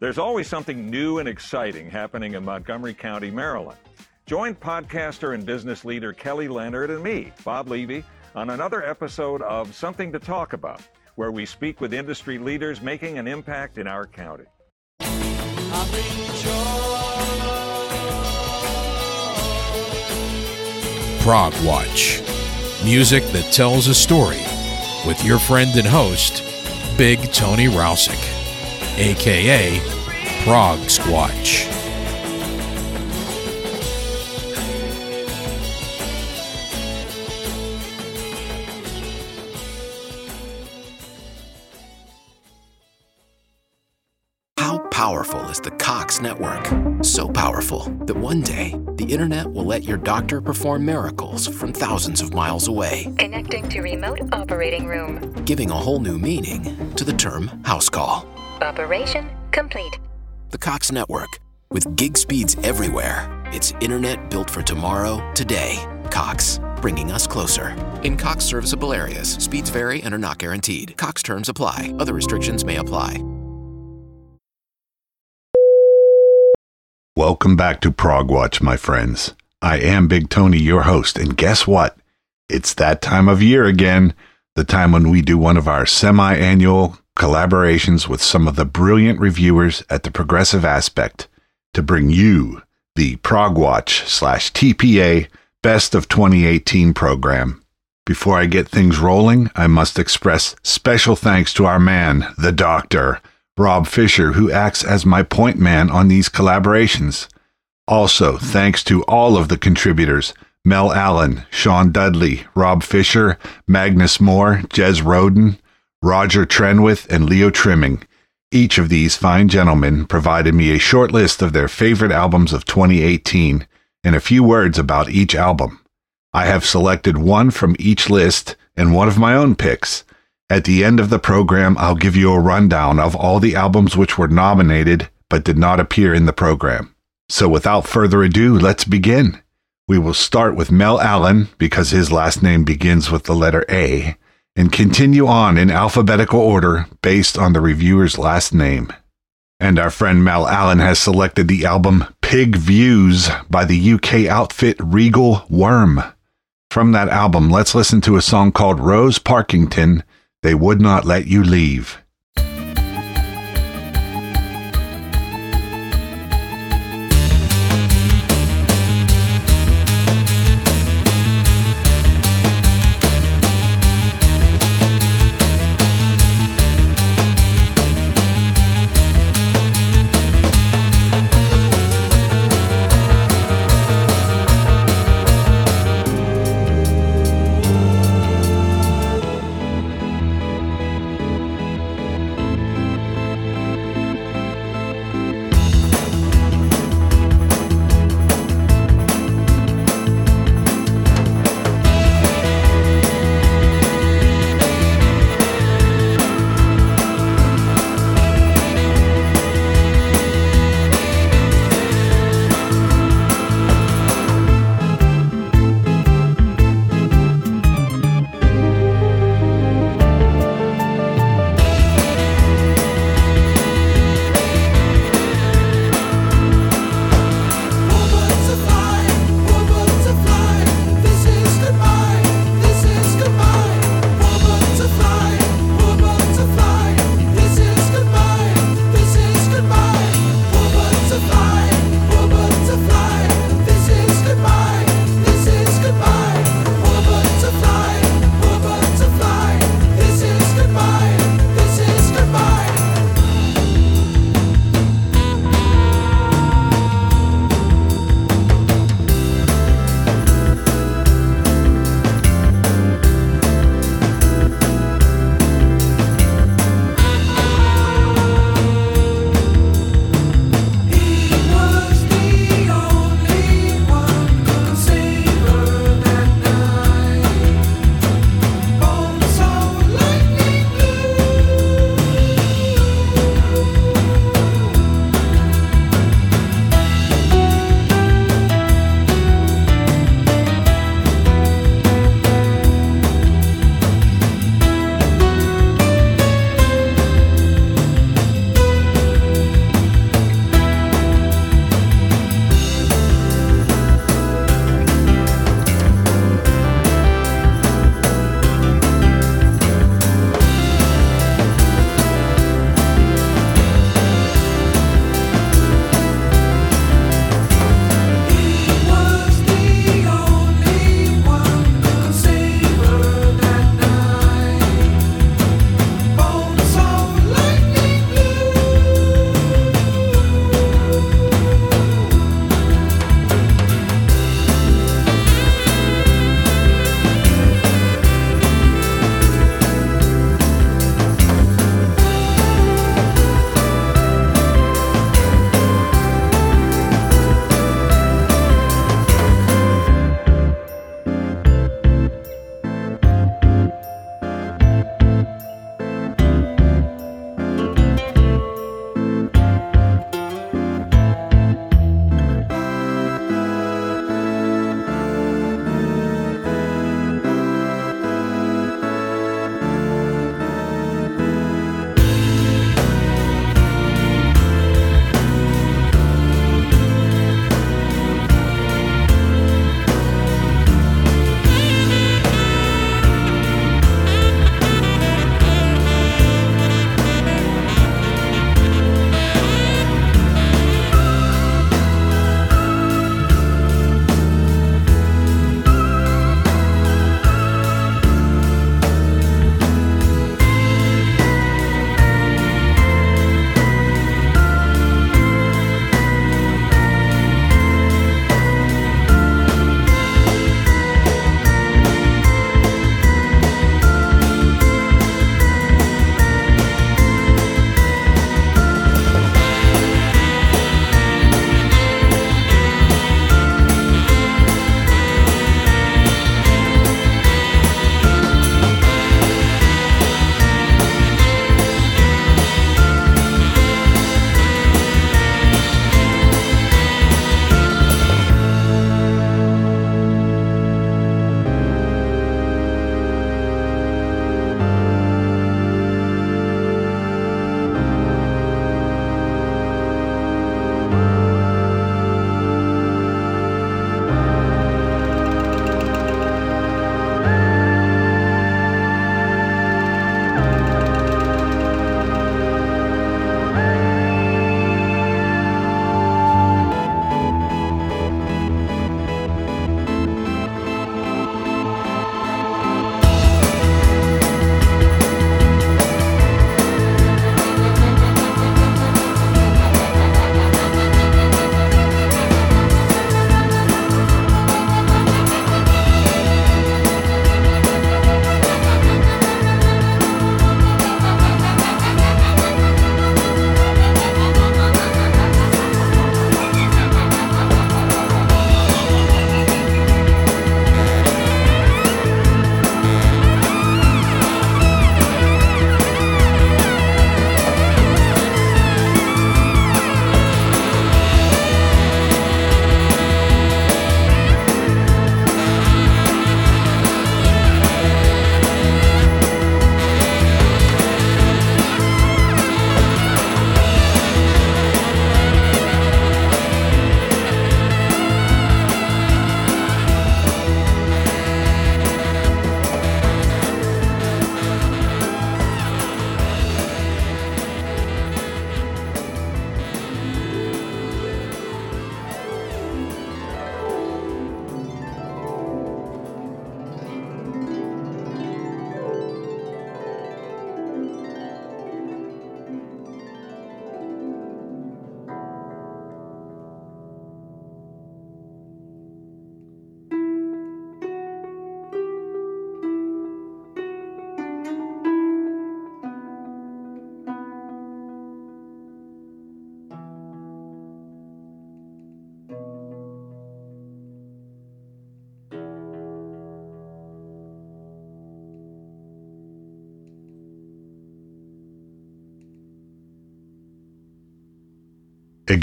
There's always something new and exciting happening in Montgomery County, Maryland. Join podcaster and business leader Kelly Leonard and me, Bob Levy, on another episode of Something to Talk About, where we speak with industry leaders making an impact in our county. Prog Watch. Music that tells a story with your friend and host, Big Tony Rousick, aka Prog Squatch. How powerful is the Cox network? So powerful that one day the internet will let your doctor perform miracles from thousands of miles away, Connecting to remote operating room. giving a whole new meaning to the term house call. Operation complete. The Cox network, with gig speeds everywhere, it's internet built for tomorrow, today. Cox, bringing us closer. In Cox serviceable areas, speeds vary and are not guaranteed. Cox terms apply, other restrictions may apply. Welcome back to Prog Watch, my friends. I am Big Tony, your host, and guess what? It's that time of year again, the time when we do one of our semi annual collaborations with some of the brilliant reviewers at the Progressive Aspect to bring you the Prog Watch slash TPA Best of 2018 program. Before I get things rolling, I must express special thanks to our man, the Doctor. Rob Fisher, who acts as my point man on these collaborations. Also, thanks to all of the contributors Mel Allen, Shawn Dudley, Rob Fisher, Magnus Moar, Jez Rowden, Roger Trenwith, and Leo Trimming. Each of these fine gentlemen provided me a short list of their favorite albums of 2018 and a few words about each album. I have selected one from each list and one of my own picks. At the end of the program, I'll give you a rundown of all the albums which were nominated but did not appear in the program. So without further ado, let's begin. We will start with Mel Allen because his last name begins with the letter A and continue on in alphabetical order based on the reviewer's last name. And our friend Mel Allen has selected the album Pig Views by the UK outfit Regal Worm. From that album, let's listen to a song called Rose Parkington they would not let you leave.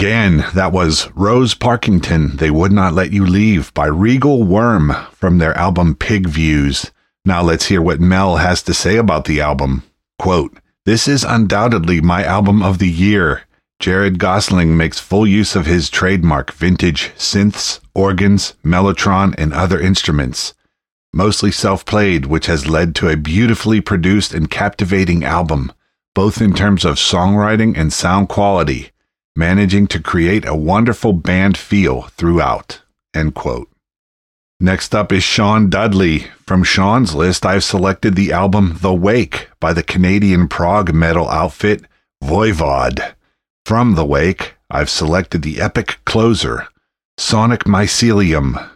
Again, that was Rose Parkington, They Would Not Let You Leave by Regal Worm from their album Pig Views. Now let's hear what Mel has to say about the album. Quote, This is undoubtedly my album of the year. Jarrod Gosling makes full use of his trademark vintage synths, organs, mellotron, and other instruments. Mostly self played, which has led to a beautifully produced and captivating album, both in terms of songwriting and sound quality managing to create a wonderful band feel throughout. End quote. Next up is Shawn Dudley. From Shawn's list, I've selected the album The Wake by the Canadian prog metal outfit Voivod. From The Wake, I've selected the epic closer, Sonic Mycelium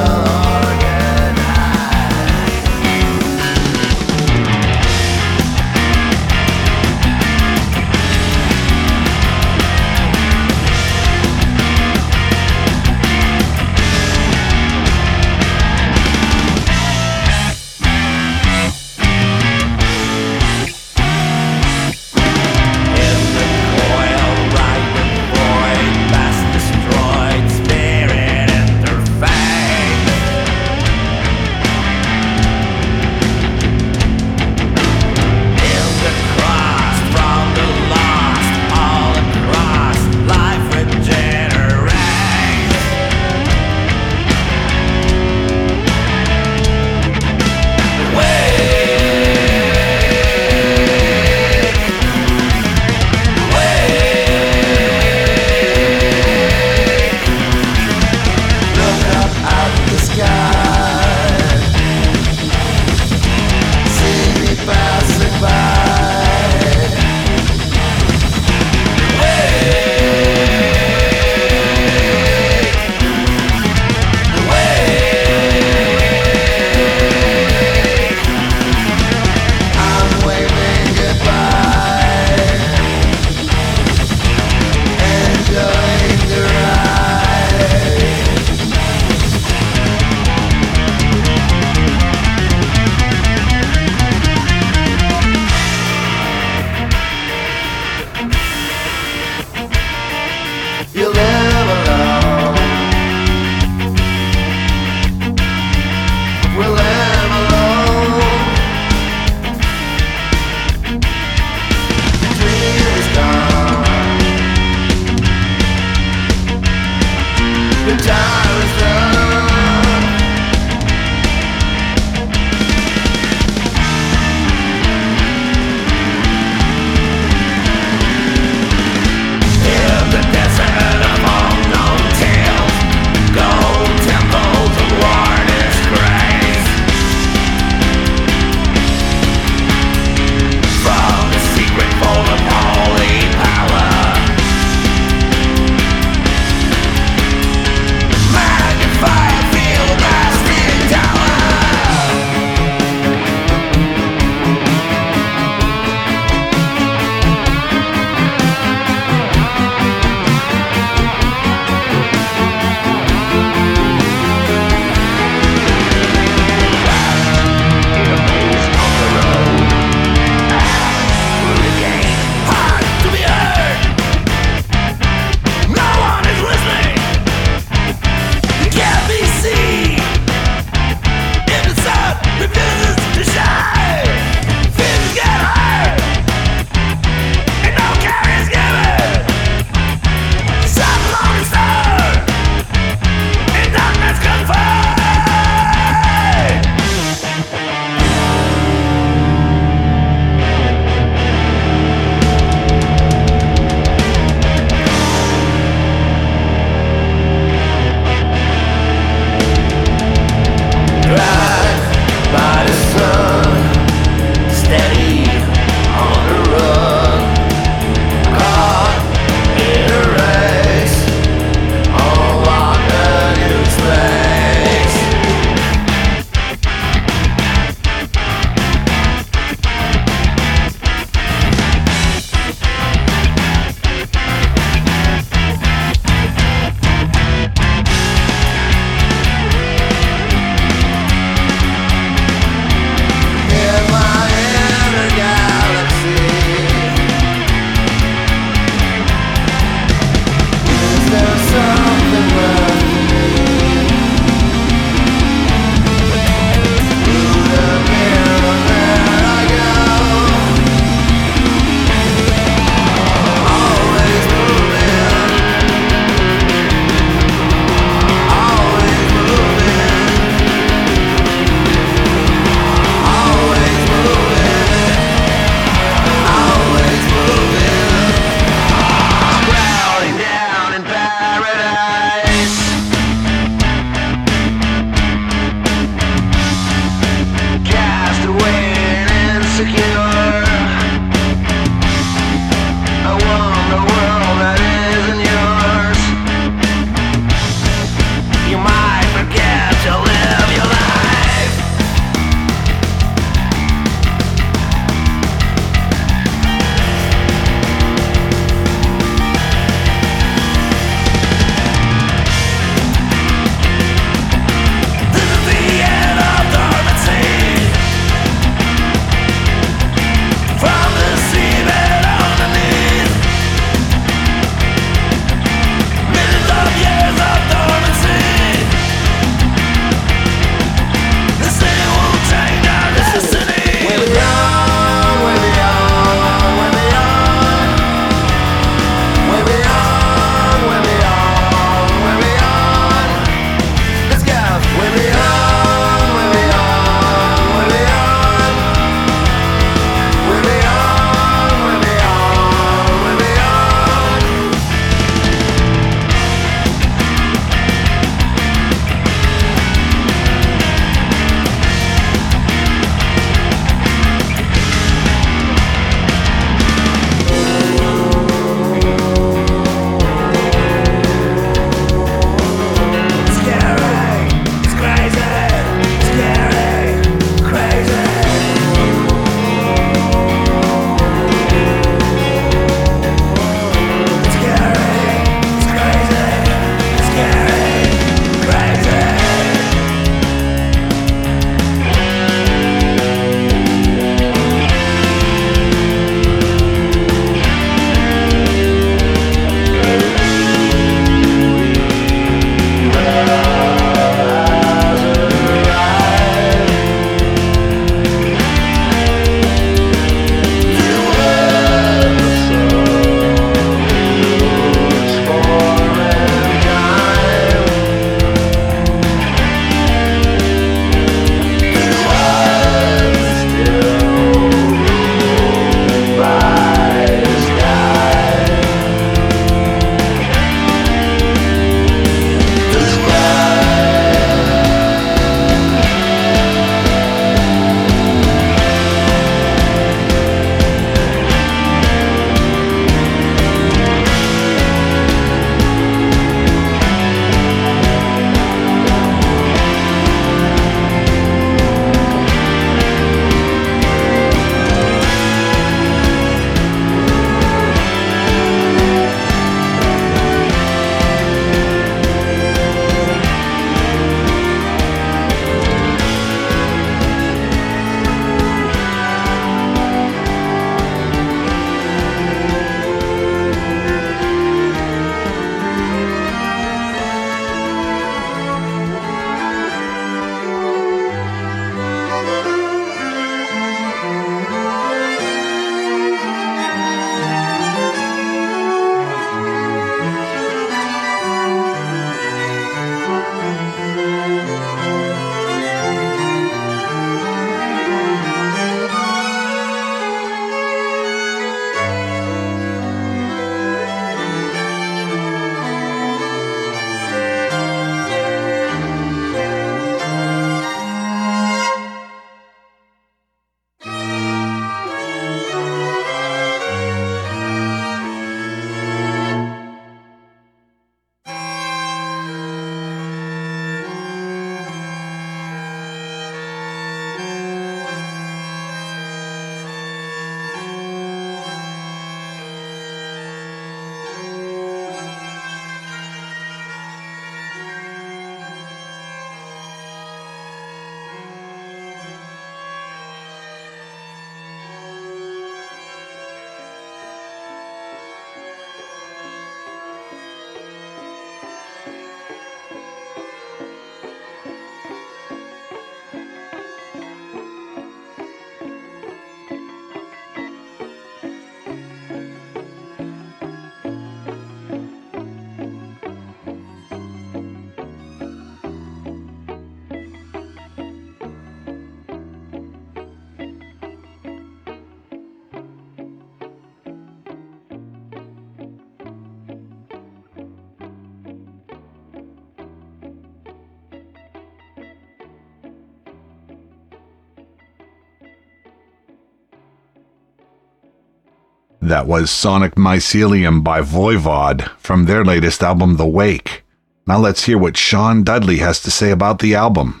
That was Sonic Mycelium by Voivod from their latest album, The Wake. Now let's hear what Shawn Dudley has to say about the album.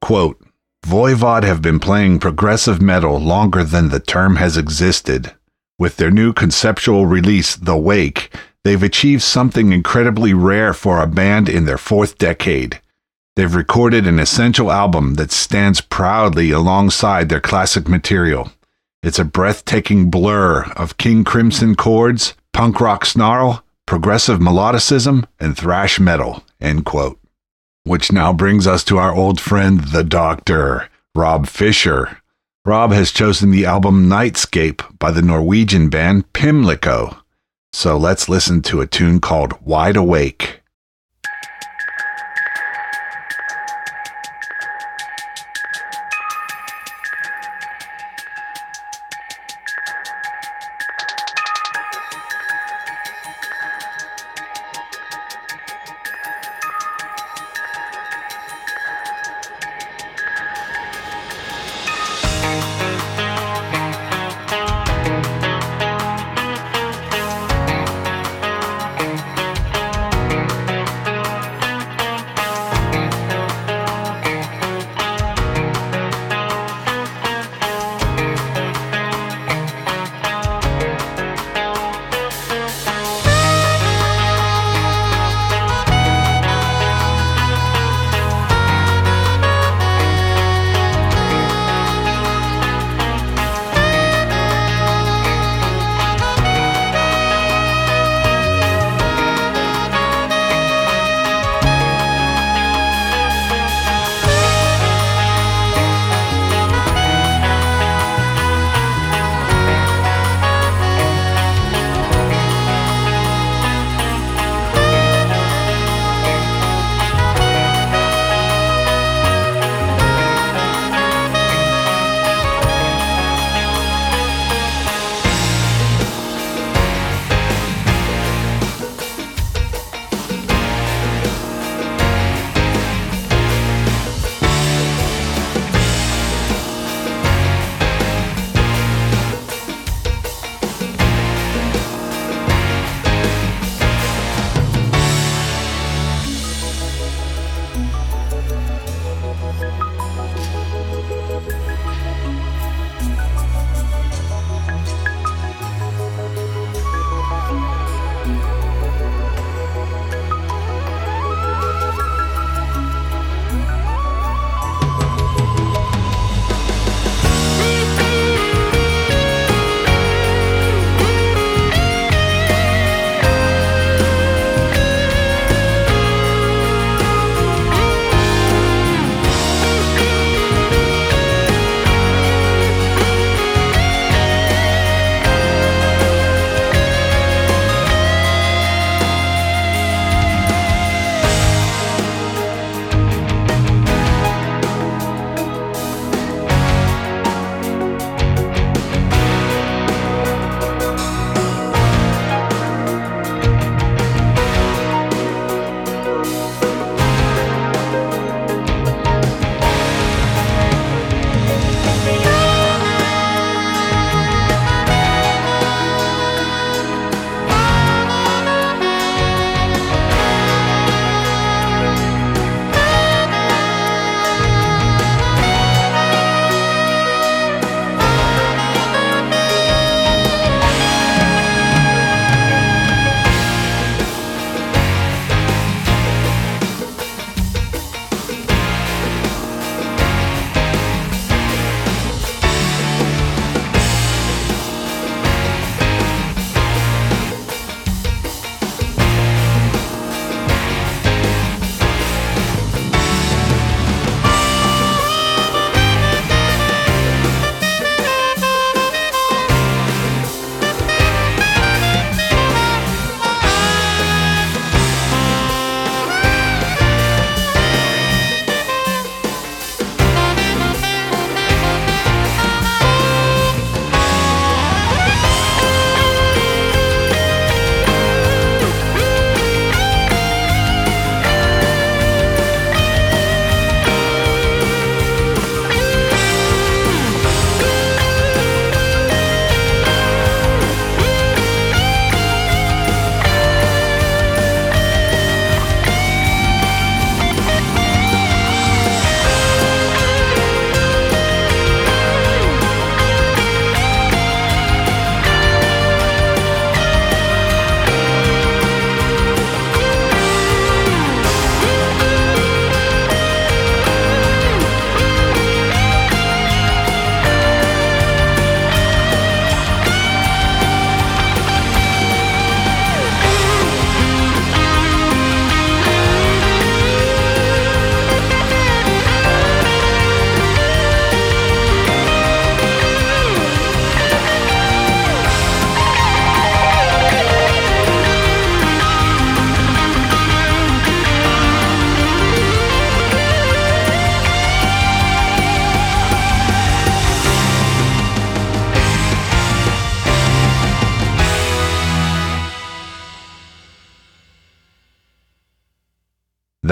Quote, Voivod have been playing progressive metal longer than the term has existed. With their new conceptual release, The Wake, they've achieved something incredibly rare for a band in their fourth decade. They've recorded an essential album that stands proudly alongside their classic material. It's a breathtaking blur of King Crimson chords, punk rock snarl, progressive melodicism, and thrash metal. End quote. Which now brings us to our old friend, the Doctor, Rob Fisher. Rob has chosen the album Nightscape by the Norwegian band Pymlico. So let's listen to a tune called Wide Awake.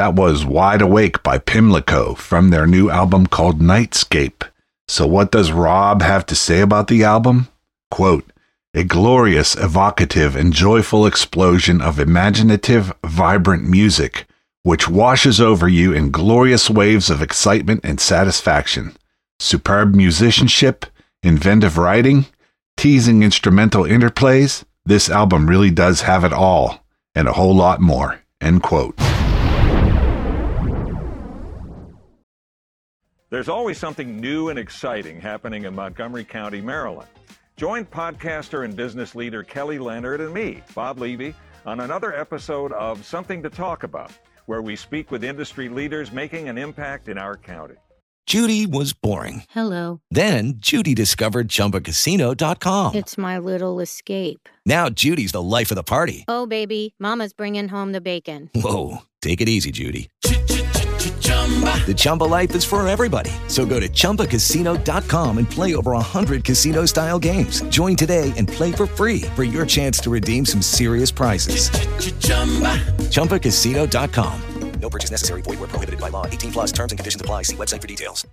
That was Wide Awake by Pymlico from their new album called Nightscape. So, what does Rob have to say about the album? Quote, a glorious, evocative, and joyful explosion of imaginative, vibrant music, which washes over you in glorious waves of excitement and satisfaction. Superb musicianship, inventive writing, teasing instrumental interplays. This album really does have it all, and a whole lot more. End quote. There's always something new and exciting happening in Montgomery County, Maryland. Join podcaster and business leader Kelly Leonard and me, Bob Levy, on another episode of Something to Talk About, where we speak with industry leaders making an impact in our county. Judy was boring. Hello. Then Judy discovered ChumbaCasino.com. It's my little escape. Now Judy's the life of the party. Oh, baby, Mama's bringing home the bacon. Whoa, take it easy, Judy. The Chumba life is for everybody. So go to ChumbaCasino.com and play over 100 casino style games. Join today and play for free for your chance to redeem some serious prizes. ChumbaCasino.com. No purchase necessary. Void where prohibited by law. 18 plus terms and conditions apply. See website for details.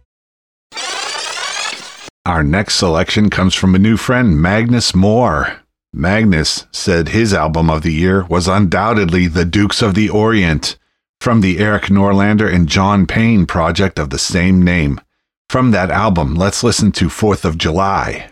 Our next selection comes from a new friend, Magnus Moar. Magnus said his album of the year was undoubtedly The Dukes of the Orient from the Erik Norlander and John Payne project of the same name. From that album, let's listen to 4th of July.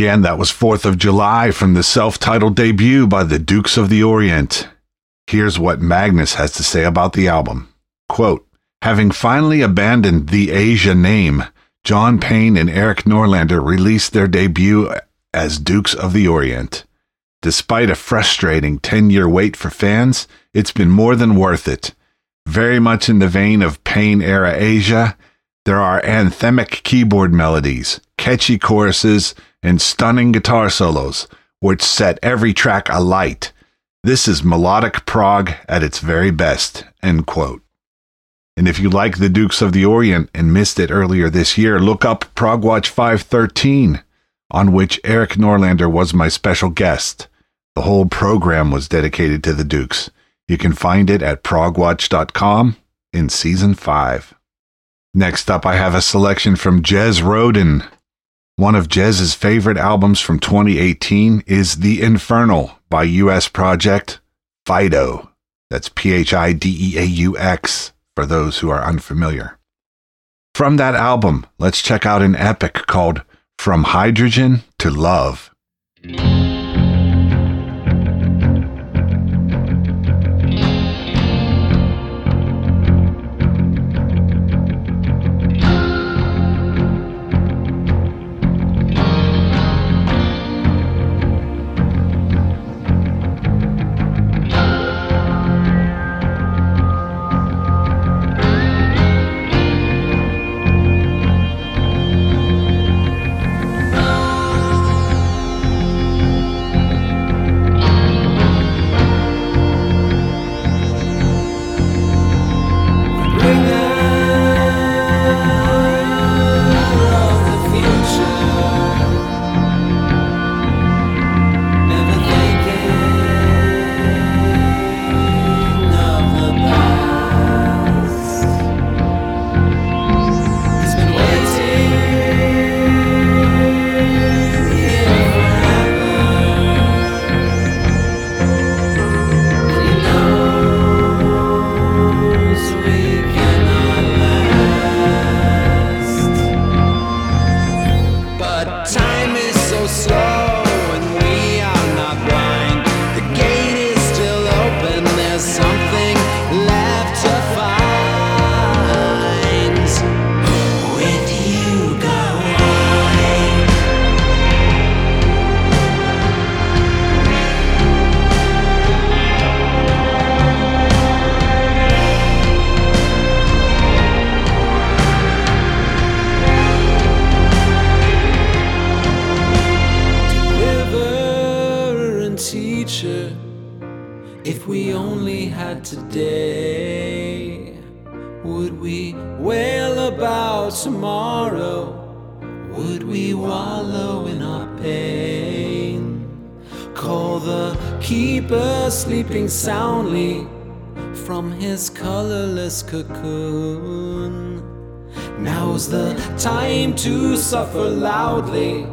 Again, that was 4th of July from the self titled debut by the Dukes of the Orient. Here's what Magnus has to say about the album. Quote, Having finally abandoned the Asia name, John Payne and Erik Norlander released their debut as Dukes of the Orient. Despite a frustrating 10 year wait for fans, it's been more than worth it. Very much in the vein of Payne era Asia, there are anthemic keyboard melodies, catchy choruses, and stunning guitar solos, which set every track alight. This is melodic prog at its very best. End quote. And if you like the Dukes of the Orient and missed it earlier this year, look up Progwatch 513, on which Erik Norlander was my special guest. The whole program was dedicated to the Dukes. You can find it at progwatch.com in season 5. Next up, I have a selection from Jez Rowden. One of Jez's favorite albums from 2018 is The Infernal by US Project Phideaux. That's P H I D E A U X for those who are unfamiliar. From that album, let's check out an epic called From Hydrogen to Love. Cocoon. Now's the time to suffer loudly.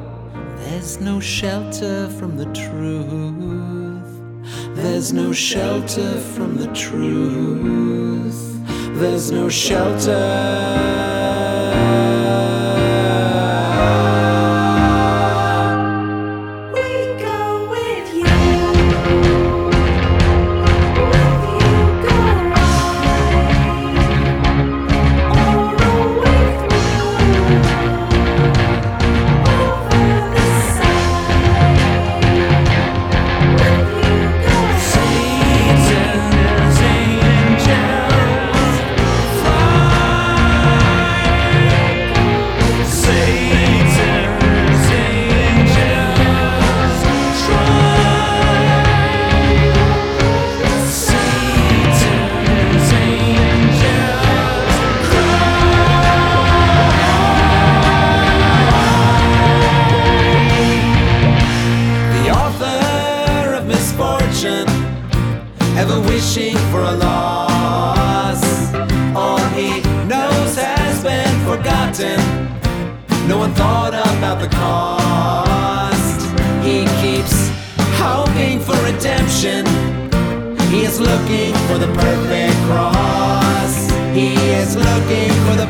There's no shelter from the truth. There's no shelter from the truth. There's no shelter. Redemption. He is looking for the perfect cross. He is looking for the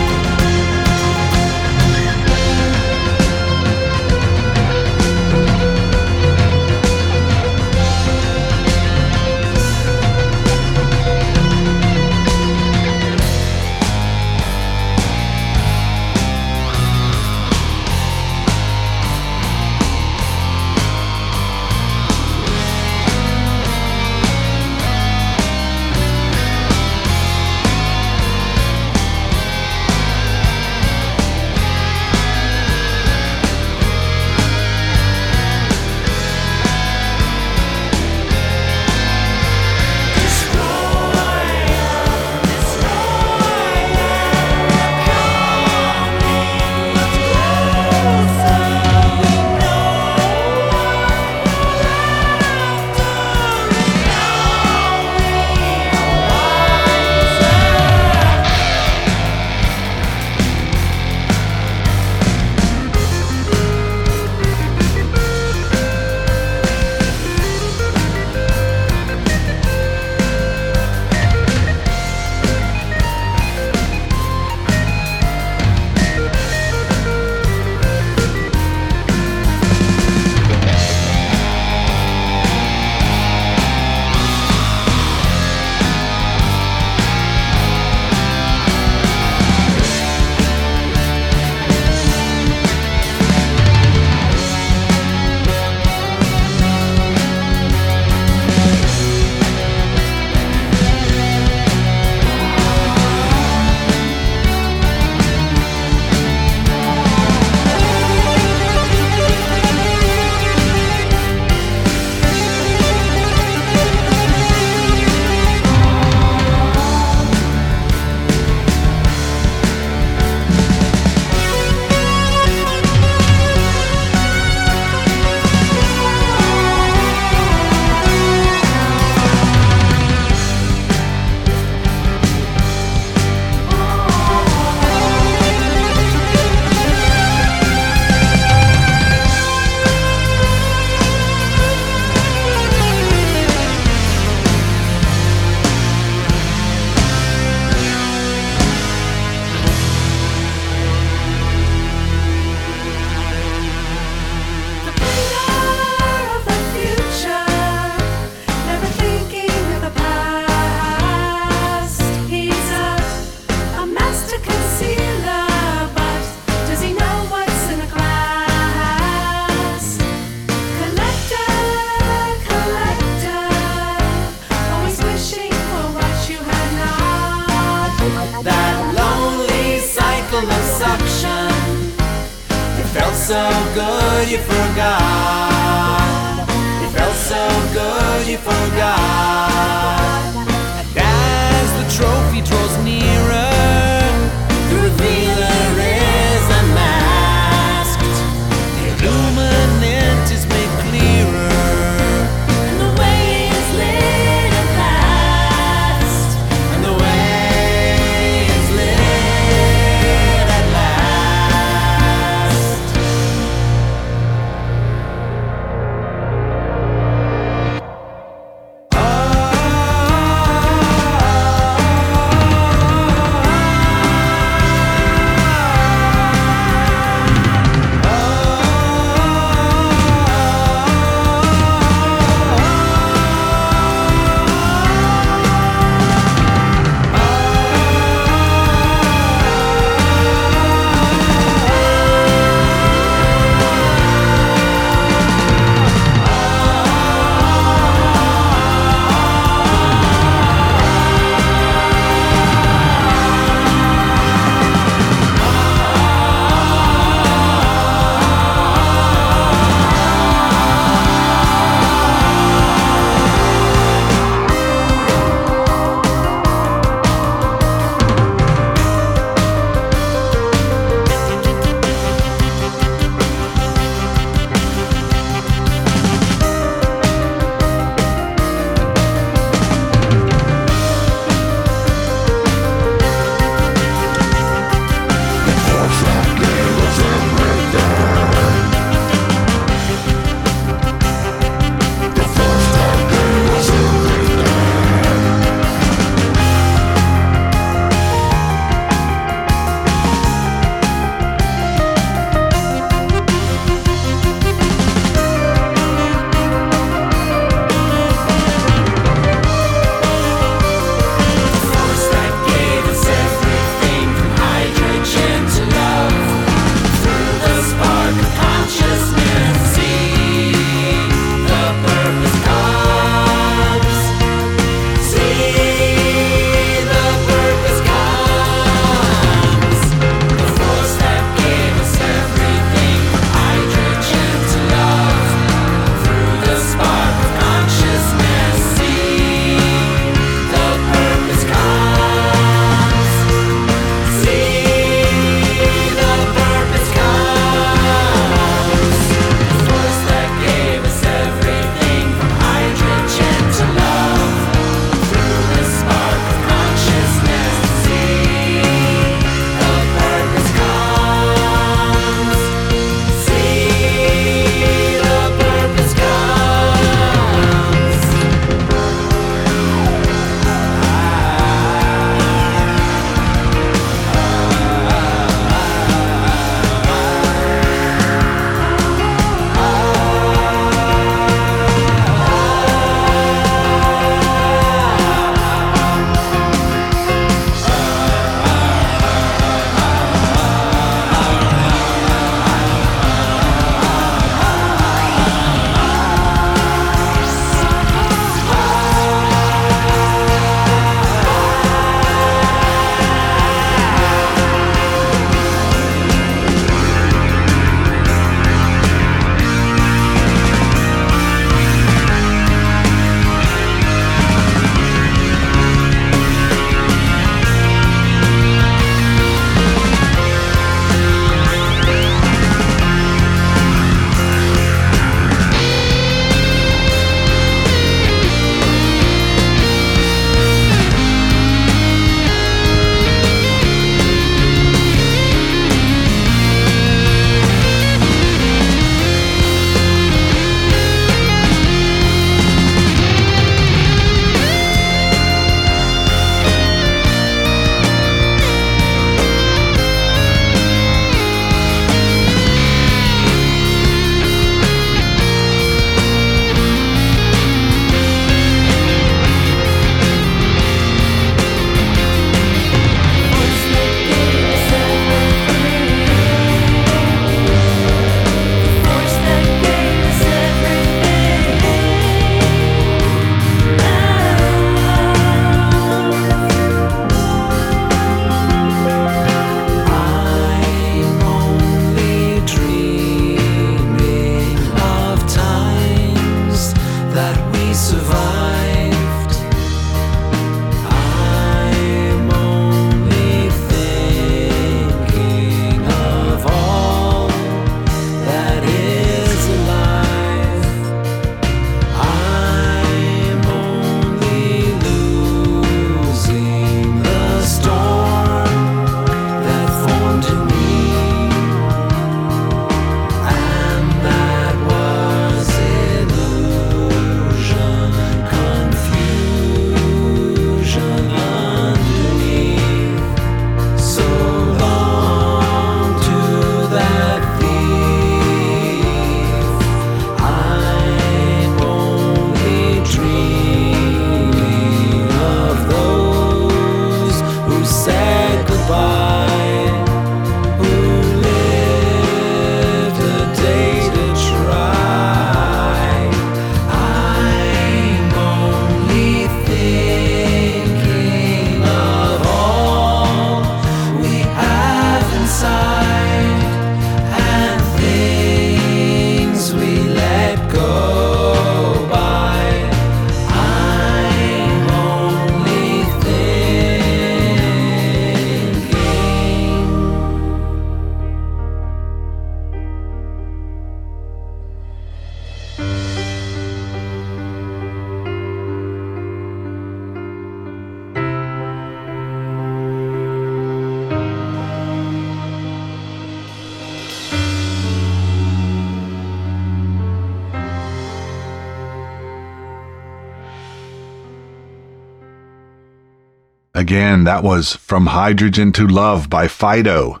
Again, that was From Hydrogen to Love by Phideaux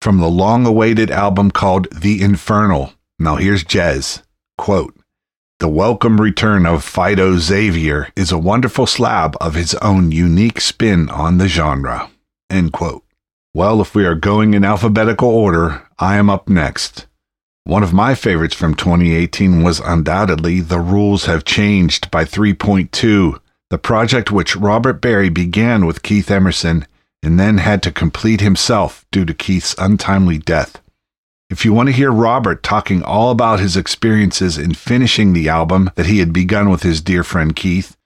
from the long awaited album called The Infernal. Now here's Jez. Quote The welcome return of Phideaux Xavier is a wonderful slab of his own unique spin on the genre. End quote. Well, if we are going in alphabetical order, I am up next. One of my favorites from 2018 was undoubtedly The Rules Have Changed by 3.2, the project which Robert Berry began with Keith Emerson and then had to complete himself due to Keith's untimely death. If you want to hear Robert talking all about his experiences in finishing the album that he had begun with his dear friend Keith,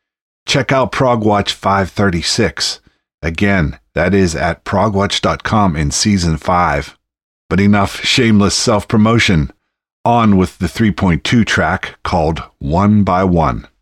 check out Progwatch 536. Again, that is at progwatch.com in season 5. But enough shameless self promotion. On with the 3.2 track called One by One. One by one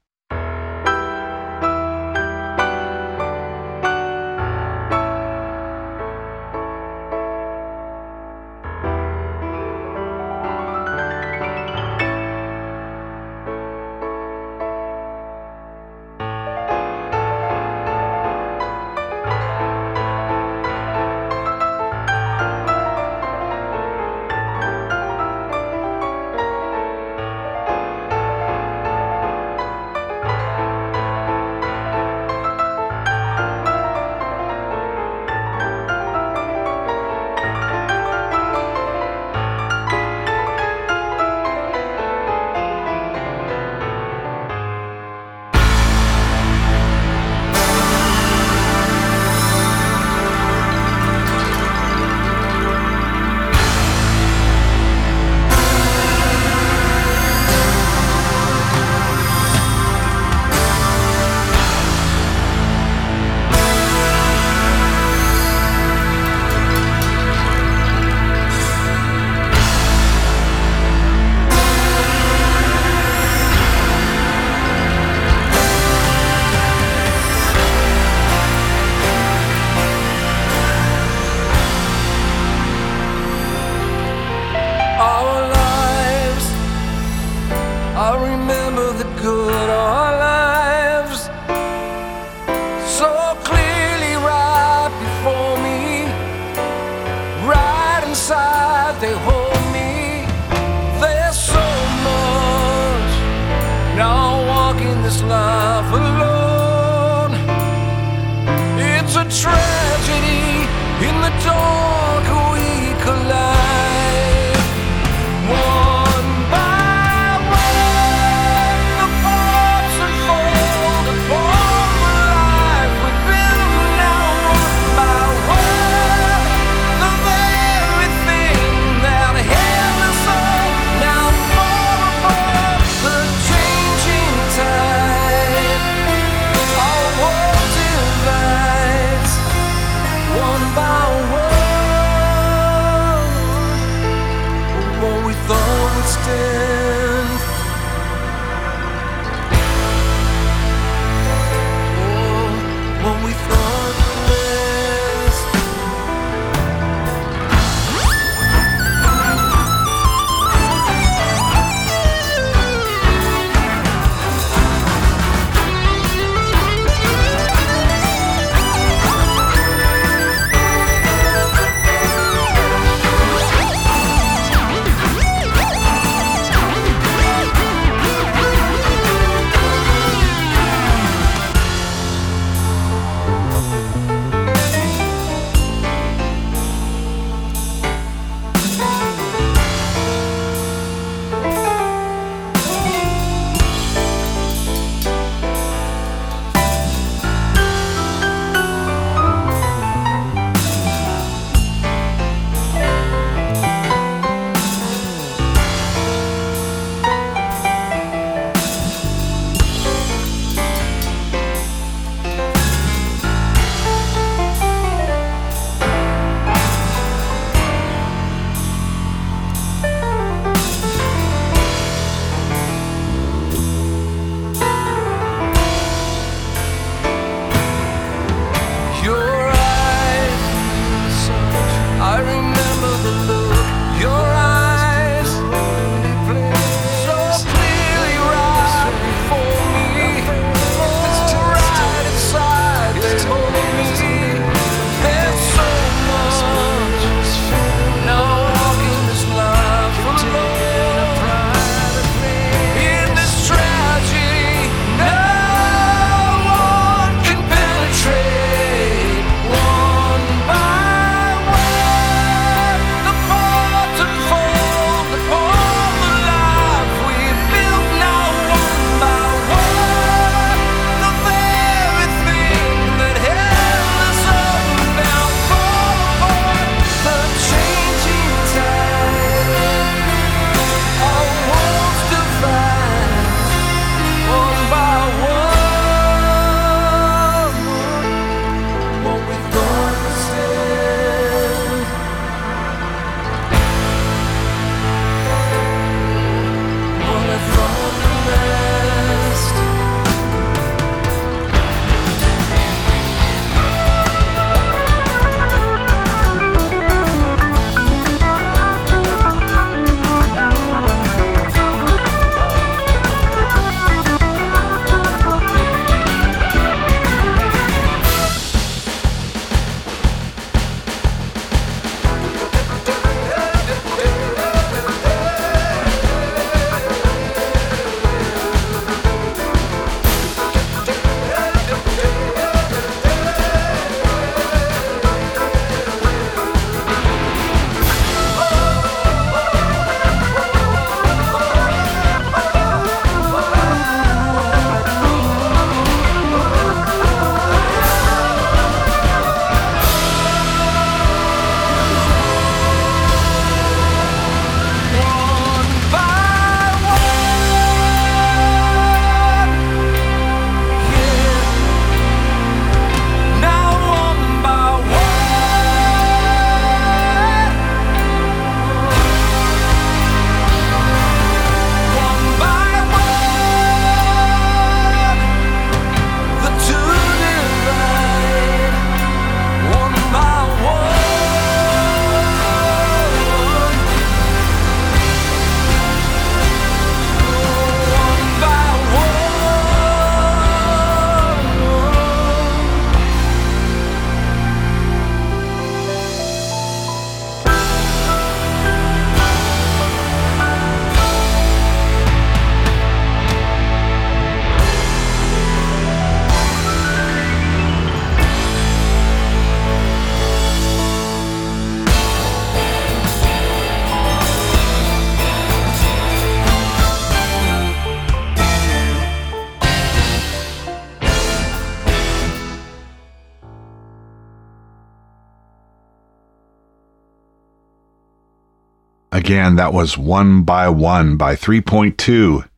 Again, that was One by One by 3.2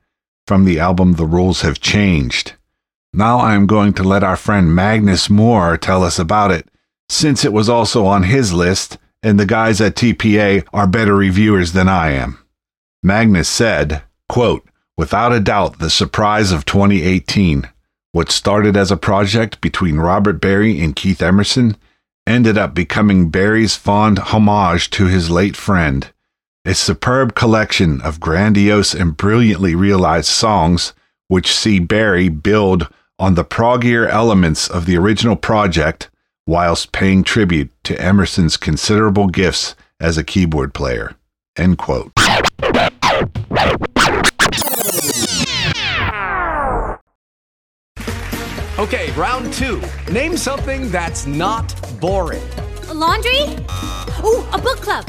from the album The Rules Have Changed. Now I'm going to let our friend Magnus Moar tell us about it, since it was also on his list, and the guys at TPA are better reviewers than I am. Magnus said, quote, Without a doubt, the surprise of 2018. What started as a project between Robert Berry and Keith Emerson ended up becoming Berry's fond homage to his late friend. A superb collection of grandiose and brilliantly realized songs, which see Berry build on the proggier elements of the original project whilst paying tribute to Emerson's considerable gifts as a keyboard player. End quote. Okay, round two. Name something that's not boring. A laundry? Ooh, a book club.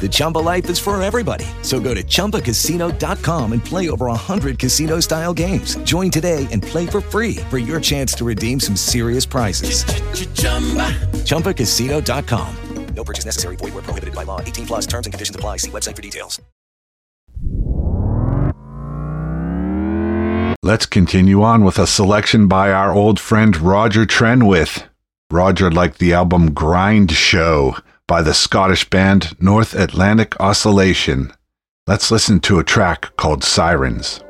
The Chumba life is for everybody. So go to ChumbaCasino.com and play over 100 casino style games. Join today and play for free for your chance to redeem some serious prizes. ChumbaCasino.com. No purchase necessary. Void where prohibited by law. 18 plus terms and conditions apply. See website for details. Let's continue on with a selection by our old friend Roger Trenwith. Roger liked the album Grind Show by the Scottish band North Atlantic Oscillation. Let's listen to a track called Sirens.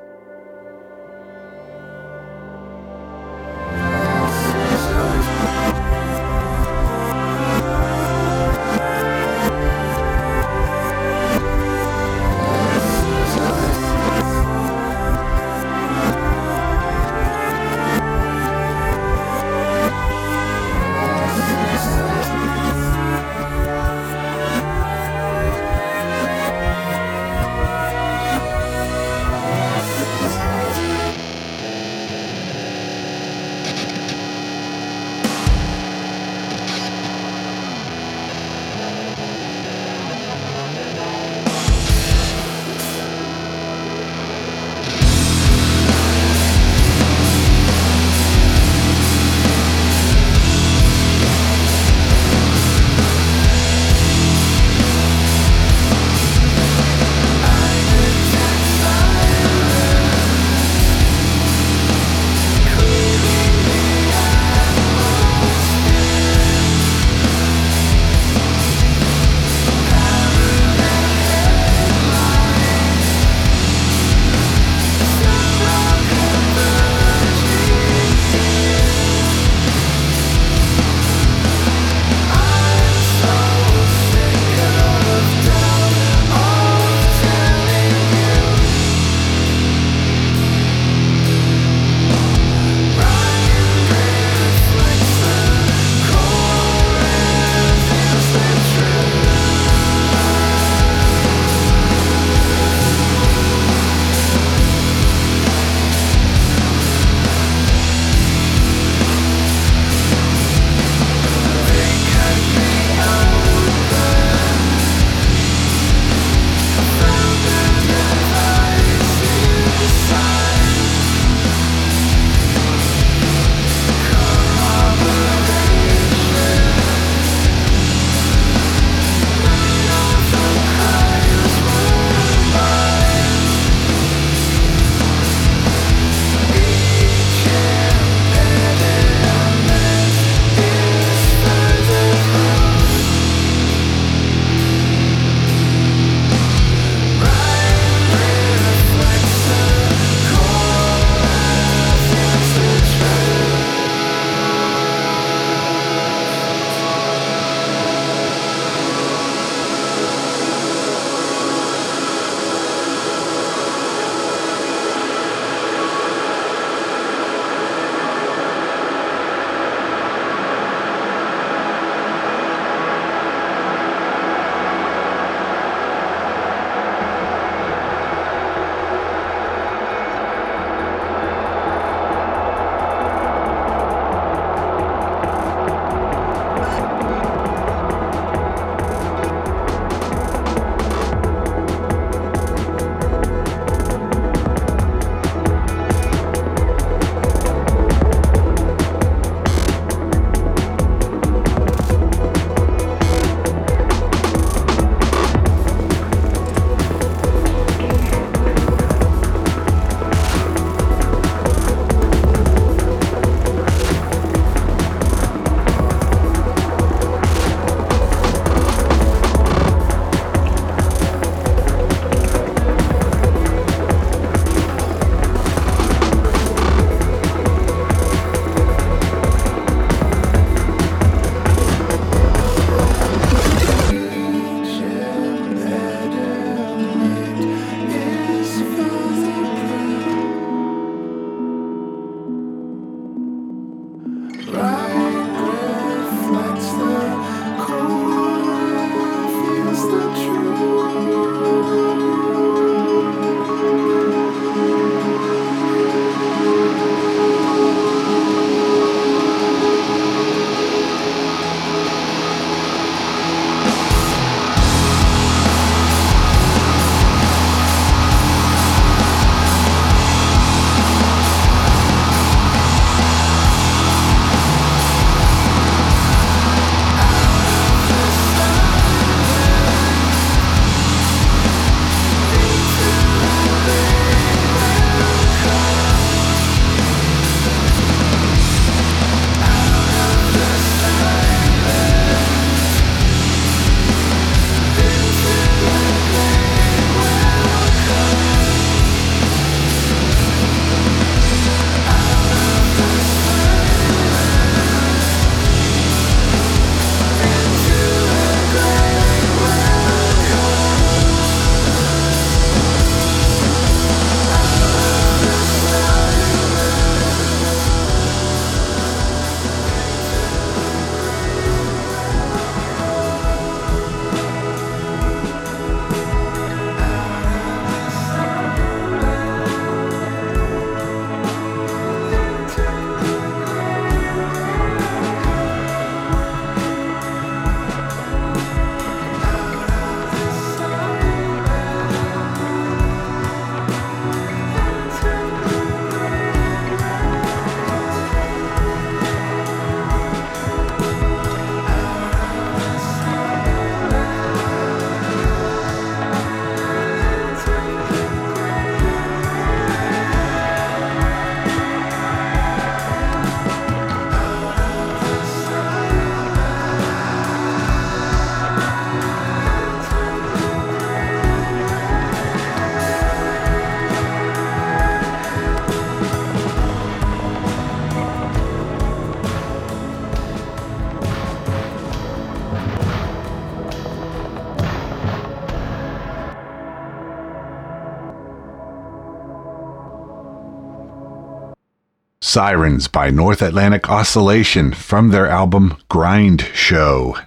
Sirens by North Atlantic Oscillation from their album Grind Show.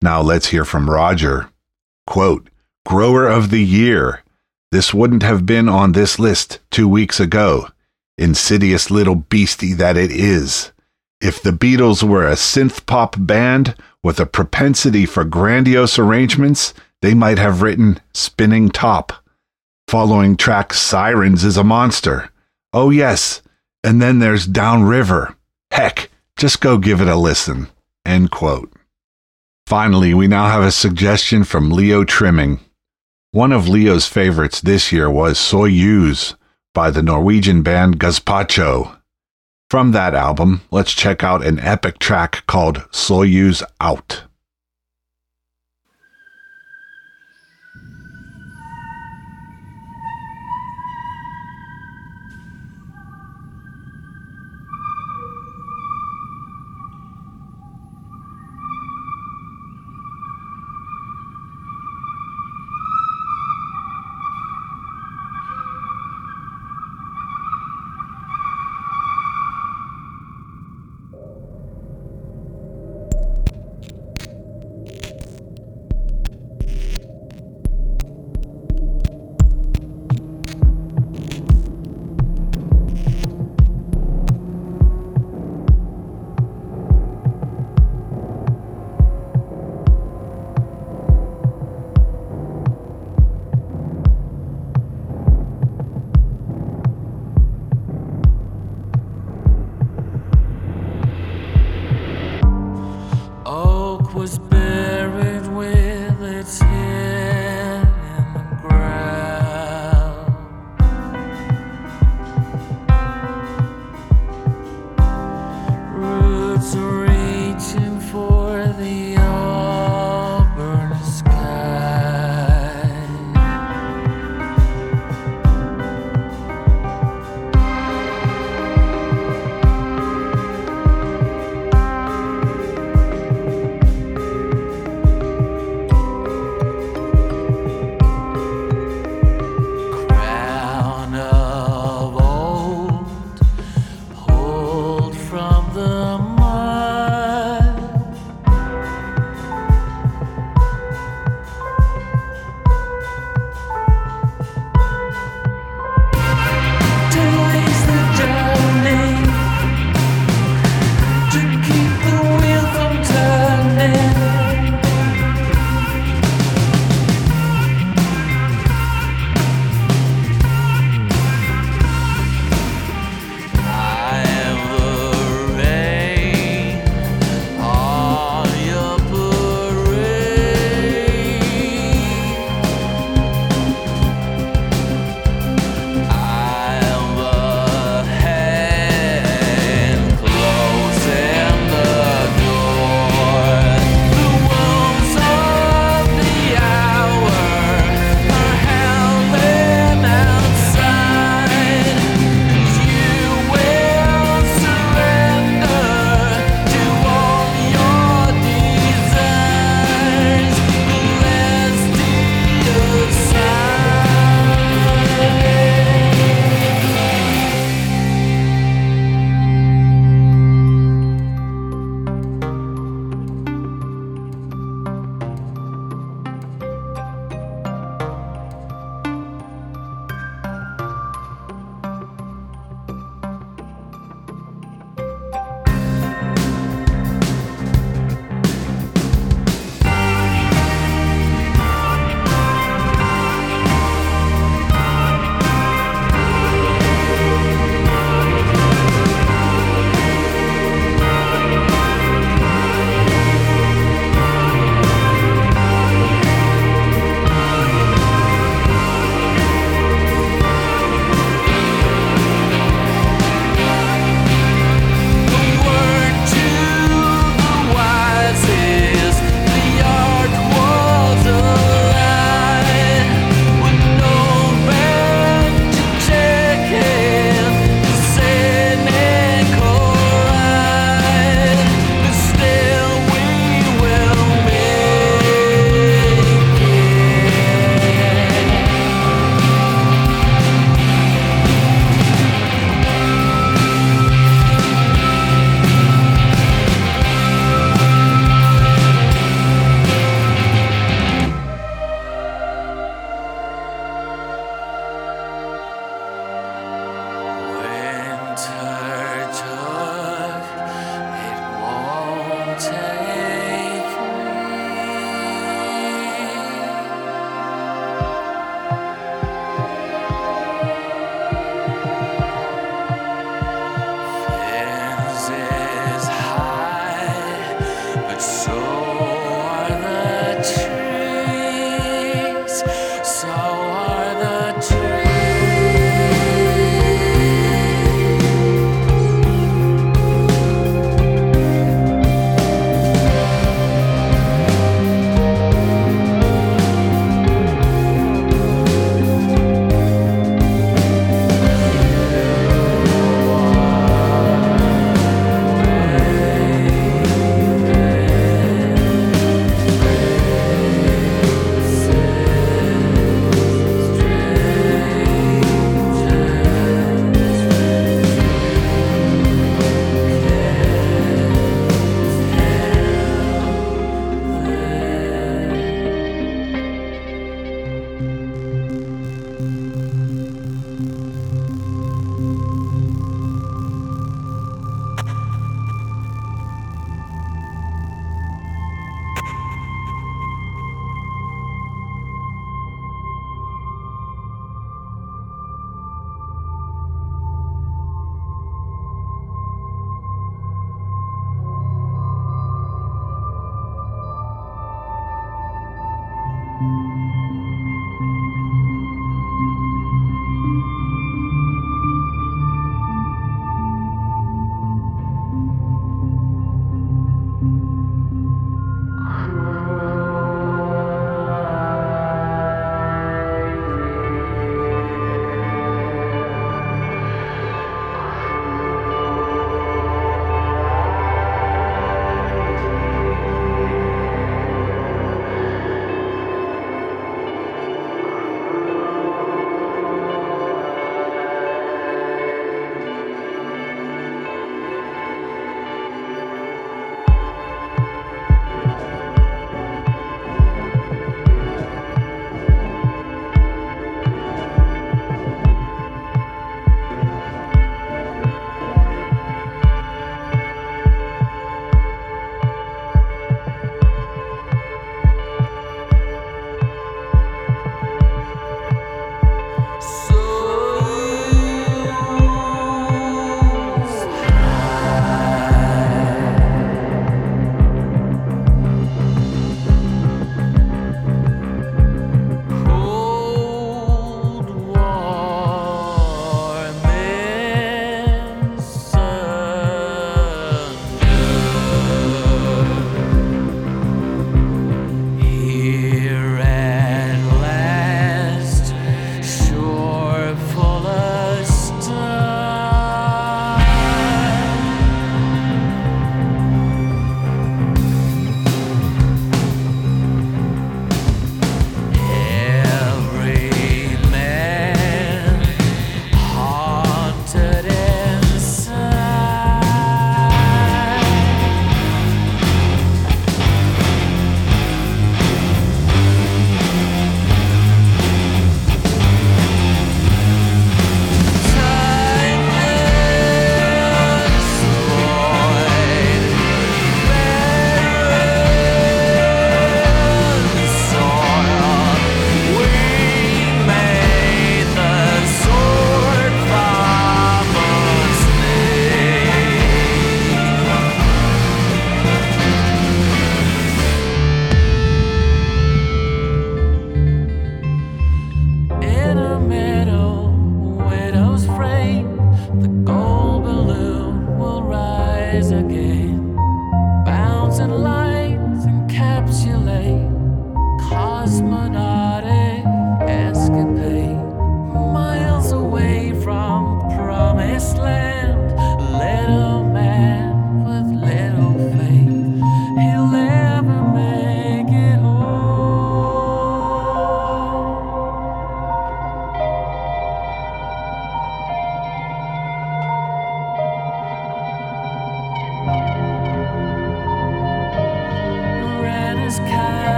Now let's hear from Roger. Quote, Grower of the Year. This wouldn't have been on this list two weeks ago. Insidious little beastie that it is. If the Beatles were a synth pop band with a propensity for grandiose arrangements, they might have written Spinning Top. Following track Sirens is a monster. Oh, yes. And then there's Downriver. Heck, just go give it a listen. End quote. Finally, we now have a suggestion from Leo Trimming. One of Leo's favorites this year was Soyuz by the Norwegian band Gazpacho. From that album, let's check out an epic track called Soyuz Out.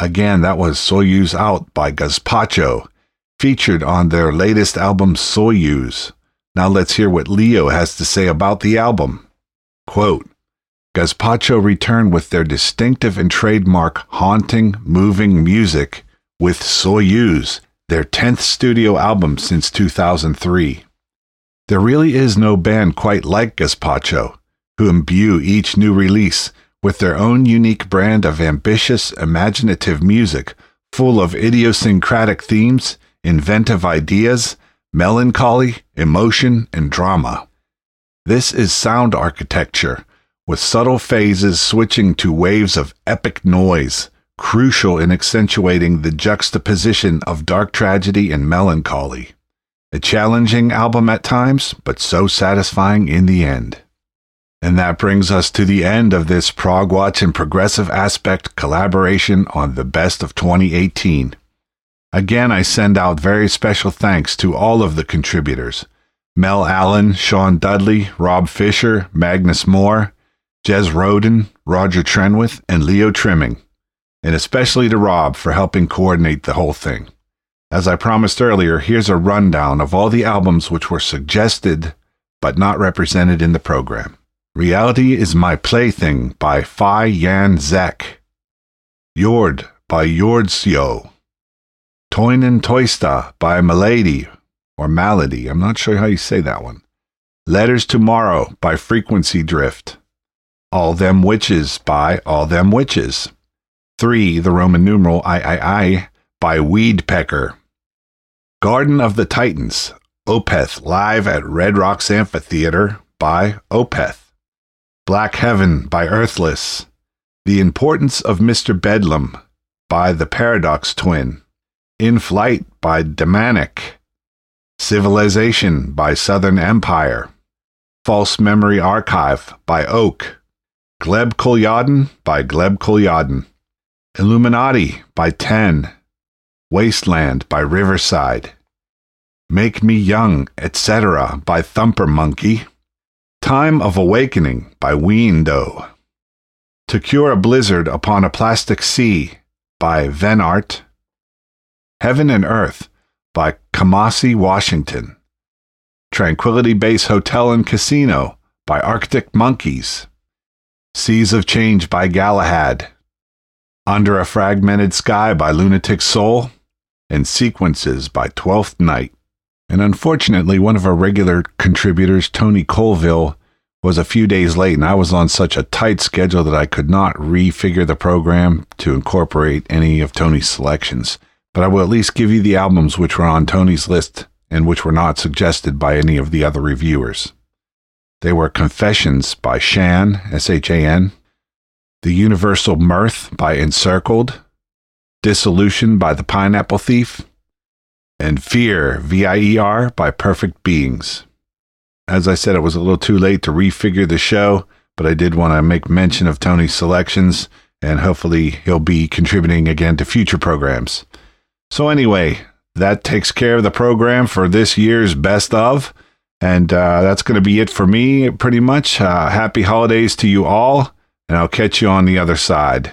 Again, that was Soyuz Out by Gazpacho, featured on their latest album Soyuz. Now let's hear what Leo has to say about the album. Quote, Gazpacho returned with their distinctive and trademark haunting, moving music with Soyuz, their 10th studio album since 2003. There really is no band quite like Gazpacho, who imbue each new release with their own unique brand of ambitious, imaginative music full of idiosyncratic themes, inventive ideas, melancholy, emotion, and drama. This is sound architecture, with subtle phases switching to waves of epic noise, crucial in accentuating the juxtaposition of dark tragedy and melancholy. A challenging album at times, but so satisfying in the end. And that brings us to the end of this Prog Watch and Progressive Aspect collaboration on the best of 2018. Again, I send out very special thanks to all of the contributors Mel Allen, Shawn Dudley, Rob Fisher, Magnus Moar, Jez Rowden, Roger Trenwith, and Leo Trimming, and especially to Rob for helping coordinate the whole thing. As I promised earlier, here's a rundown of all the albums which were suggested but not represented in the program. Reality is My Plaything by Phi Yaan-Zek. Yord by Yord Jordsio. Toinen Toista by Malady or Malady. I'm not sure how you say that one. Letters Tomorrow by Frequency Drift. All Them Witches by All Them Witches. 3. The Roman numeral I I I by Weedpecker. Garden of the Titans, Opeth live at Red Rocks Amphitheater by Opeth. Black Heaven by Earthless. The Importance of Mr. Bedlam by the Paradox Twin. In Flight by Damanek. Civilization by Southern Empire. False Memory Archive by Oak. Gleb Kolyadin by Gleb Kolyadin. Illuminati by Ten. Wasteland by Riverside. Make Me Young, etc. by Thumpermonkey. Time of Awakening by Weendo. To Cure a Blizzard Upon a Plastic Sea by Vennart. Heaven and Earth by Kamasi Washington. Tranquility Base Hotel and Casino by Arctic Monkeys. Seas of Change by Galahad. Under a Fragmented Sky by Lunatic Soul and Sequences by Twelfth Night. And unfortunately, one of our regular contributors, Tony Colville, was a few days late, and I was on such a tight schedule that I could not refigure the program to incorporate any of Tony's selections. But I will at least give you the albums which were on Tony's list and which were not suggested by any of the other reviewers. They were Confessions by Shan, S H A N, The Universal Mirth by Encircled, Dissolution by The Pineapple Thief, and Vier, V I E R, by Perfect Beings. As I said, it was a little too late to refigure the show, but I did want to make mention of Tony's selections, and hopefully he'll be contributing again to future programs. So, anyway, that takes care of the program for this year's Best of. And uh, that's going to be it for me, pretty much. Uh, happy holidays to you all, and I'll catch you on the other side.